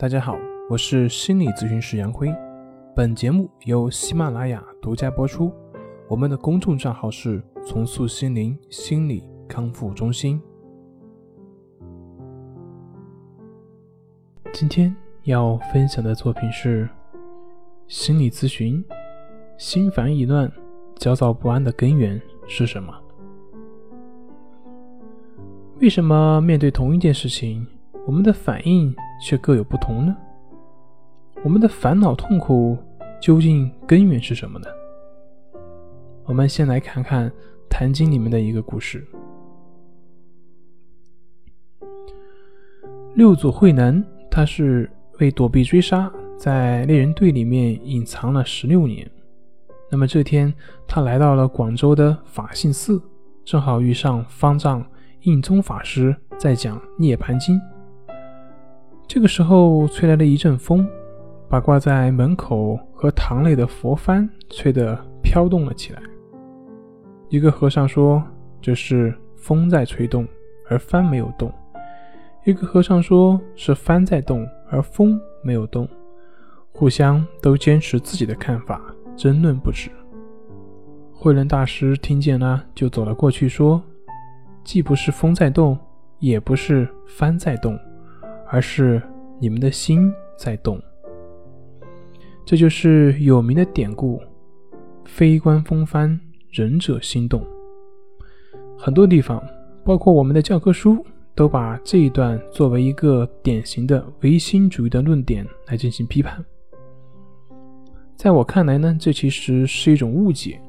大家好，我是心理咨询师杨辉。本节目由喜马拉雅独家播出。我们的公众账号是“重塑心灵心理康复中心”。今天要分享的作品是心理咨询：心烦意乱、焦躁不安的根源是什么？为什么面对同一件事情，我们的反应却各有不同呢？我们的烦恼痛苦究竟根源是什么呢？我们先来看看《坛经》里面的一个故事。六祖慧能，他是为躲避追杀，在猎人队里面隐藏了十六年。那么这天，他来到了广州的法性寺，正好遇上方丈。印宗法师在讲《涅盘经》，这个时候吹来了一阵风，把挂在门口和堂内的佛幡吹得飘动了起来。一个和尚说：“这是风在吹动，而幡没有动。”一个和尚说：“是幡在动，而风没有动。”互相都坚持自己的看法，争论不止。慧能大师听见了，就走了过去说。既不是风在动，也不是帆在动，而是你们的心在动。这就是有名的典故：“非观风帆，仁者心动。”很多地方，包括我们的教科书，都把这一段作为一个典型的唯心主义的论点来进行批判。在我看来呢，这其实是一种误解。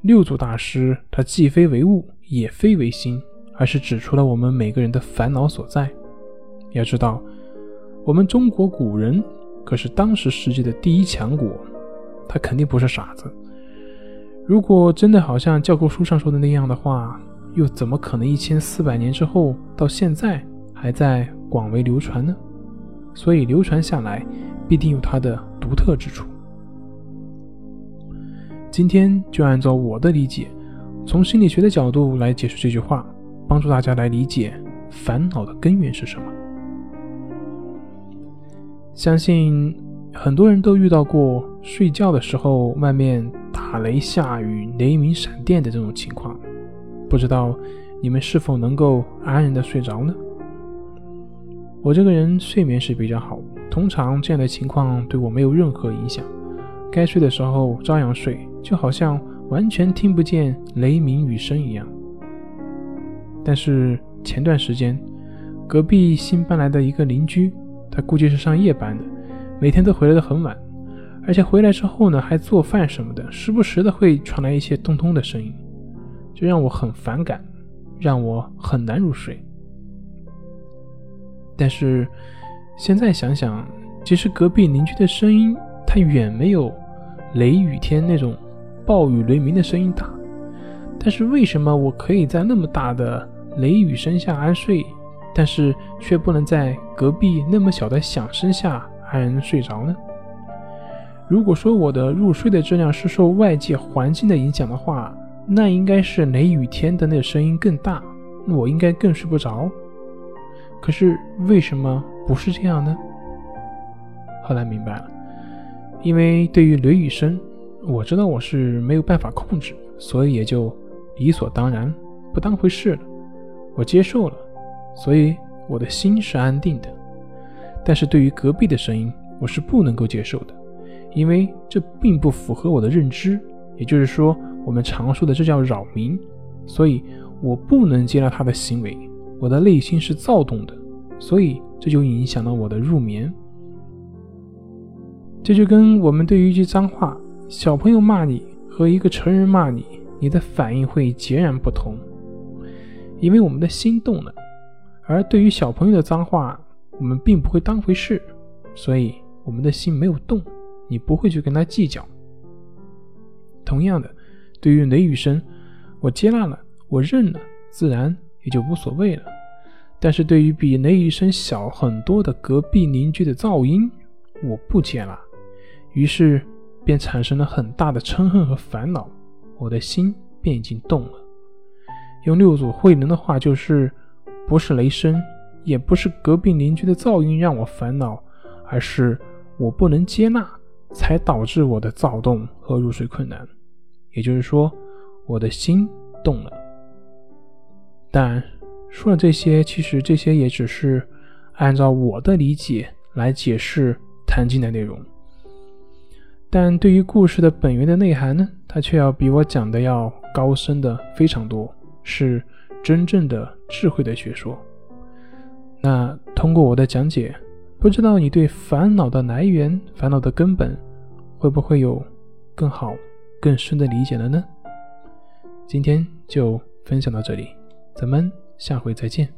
六祖大师他既非唯物。也非唯心，而是指出了我们每个人的烦恼所在。要知道，我们中国古人可是当时世界的第一强国，他肯定不是傻子。如果真的好像教科书上说的那样的话，又怎么可能一千四百年之后到现在还在广为流传呢？所以流传下来，必定有它的独特之处。今天就按照我的理解。从心理学的角度来解释这句话，帮助大家来理解烦恼的根源是什么。相信很多人都遇到过睡觉的时候外面打雷下雨、雷鸣闪电的这种情况，不知道你们是否能够安然的睡着呢？我这个人睡眠是比较好，通常这样的情况对我没有任何影响，该睡的时候照样睡，就好像。完全听不见雷鸣雨声一样。但是前段时间，隔壁新搬来的一个邻居，他估计是上夜班的，每天都回来的很晚，而且回来之后呢，还做饭什么的，时不时的会传来一些咚咚的声音，这让我很反感，让我很难入睡。但是现在想想，其实隔壁邻居的声音，他远没有雷雨天那种。暴雨雷鸣的声音大，但是为什么我可以在那么大的雷雨声下安睡，但是却不能在隔壁那么小的响声下安然睡着呢？如果说我的入睡的质量是受外界环境的影响的话，那应该是雷雨天的那个声音更大，我应该更睡不着。可是为什么不是这样呢？后来明白了，因为对于雷雨声。我知道我是没有办法控制，所以也就理所当然不当回事了。我接受了，所以我的心是安定的。但是对于隔壁的声音，我是不能够接受的，因为这并不符合我的认知。也就是说，我们常说的这叫扰民，所以我不能接纳他的行为。我的内心是躁动的，所以这就影响了我的入眠。这就跟我们对于一句脏话。小朋友骂你和一个成人骂你，你的反应会截然不同，因为我们的心动了。而对于小朋友的脏话，我们并不会当回事，所以我们的心没有动，你不会去跟他计较。同样的，对于雷雨声，我接纳了，我认了，自然也就无所谓了。但是对于比雷雨声小很多的隔壁邻居的噪音，我不接纳，于是。便产生了很大的嗔恨和烦恼，我的心便已经动了。用六祖慧能的话就是：不是雷声，也不是隔壁邻居的噪音让我烦恼，而是我不能接纳，才导致我的躁动和入睡困难。也就是说，我的心动了。但说了这些，其实这些也只是按照我的理解来解释谈经的内容。但对于故事的本源的内涵呢，它却要比我讲的要高深的非常多，是真正的智慧的学说。那通过我的讲解，不知道你对烦恼的来源、烦恼的根本，会不会有更好、更深的理解了呢？今天就分享到这里。咱们下回再见。